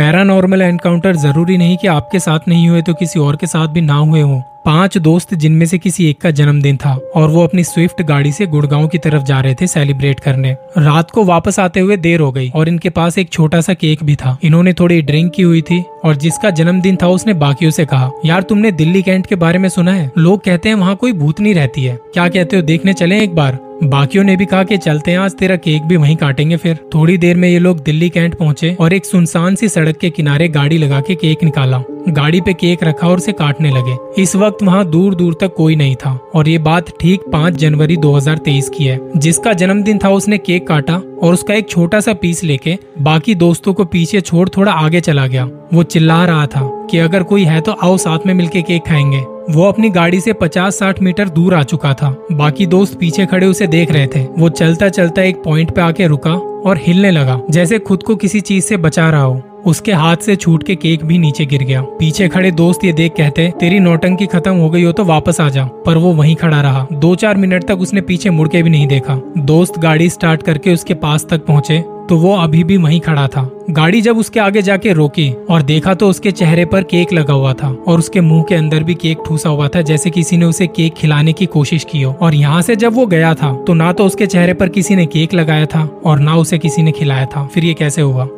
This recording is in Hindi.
पैरानॉर्मल एनकाउंटर ज़रूरी नहीं कि आपके साथ नहीं हुए तो किसी और के साथ भी ना हुए हों। पाँच दोस्त जिनमें से किसी एक का जन्मदिन था और वो अपनी स्विफ्ट गाड़ी से गुड़गांव की तरफ़ जा रहे थे सेलिब्रेट करने। रात को वापस आते हुए देर हो गई और इनके पास एक छोटा सा केक भी था। इन्होंने थोड़ी ड्रिंक की हुई थी और जिसका जन्मदिन था उसने बाकियों से कहा, यार, तुमने दिल्ली कैंट के बारे में सुना है? लोग कहते हैं वहाँ कोई भूतनी रहती है। क्या कहते हो, देखने चले एक बार? बाकियों ने भी कहा कि चलते हैं, आज तेरा केक भी वहीं काटेंगे फिर। थोड़ी देर में ये लोग दिल्ली कैंट पहुँचे और एक सुनसान सी सड़क के किनारे गाड़ी लगा के केक निकाला। गाड़ी पे केक रखा और उसे काटने लगे। इस वक्त वहाँ दूर दूर तक कोई नहीं था और ये बात ठीक पाँच जनवरी 2023 की है। जिसका जन्मदिन था, उसने केक काटा और उसका एक छोटा सा पीस लेके बाकी दोस्तों को पीछे छोड़ थोड़ा आगे चला गया। वो चिल्ला रहा था कि अगर कोई है तो आओ साथ में मिलके केक खाएँगे। वो अपनी गाड़ी से 50-60 मीटर दूर आ चुका था। बाकी दोस्त पीछे खड़े उसे देख रहे थे। वो चलता चलता एक पॉइंट पे आके रुका और हिलने लगा, जैसे खुद को किसी चीज़ से बचा रहा हो। उसके हाथ से छूट के केक भी नीचे गिर गया। पीछे खड़े दोस्त ये देख कहते, तेरी नौटंकी खत्म हो गई हो तो वापस आ जा। पर वो वहीं खड़ा रहा। दो चार मिनट तक उसने पीछे मुड़ के भी नहीं देखा। दोस्त गाड़ी स्टार्ट करके उसके पास तक पहुँचे तो वो अभी भी वहीं खड़ा था। गाड़ी जब उसके आगे जाके रोकी और देखा तो उसके चेहरे पर केक लगा हुआ था और उसके मुँह के अंदर भी केक ठूसा हुआ था, जैसे किसी ने उसे केक खिलाने की कोशिश की हो। और यहाँ से जब वो गया था तो ना तो उसके चेहरे पर किसी ने केक लगाया था और ना उसे किसी ने खिलाया था। फिर ये कैसे हुआ?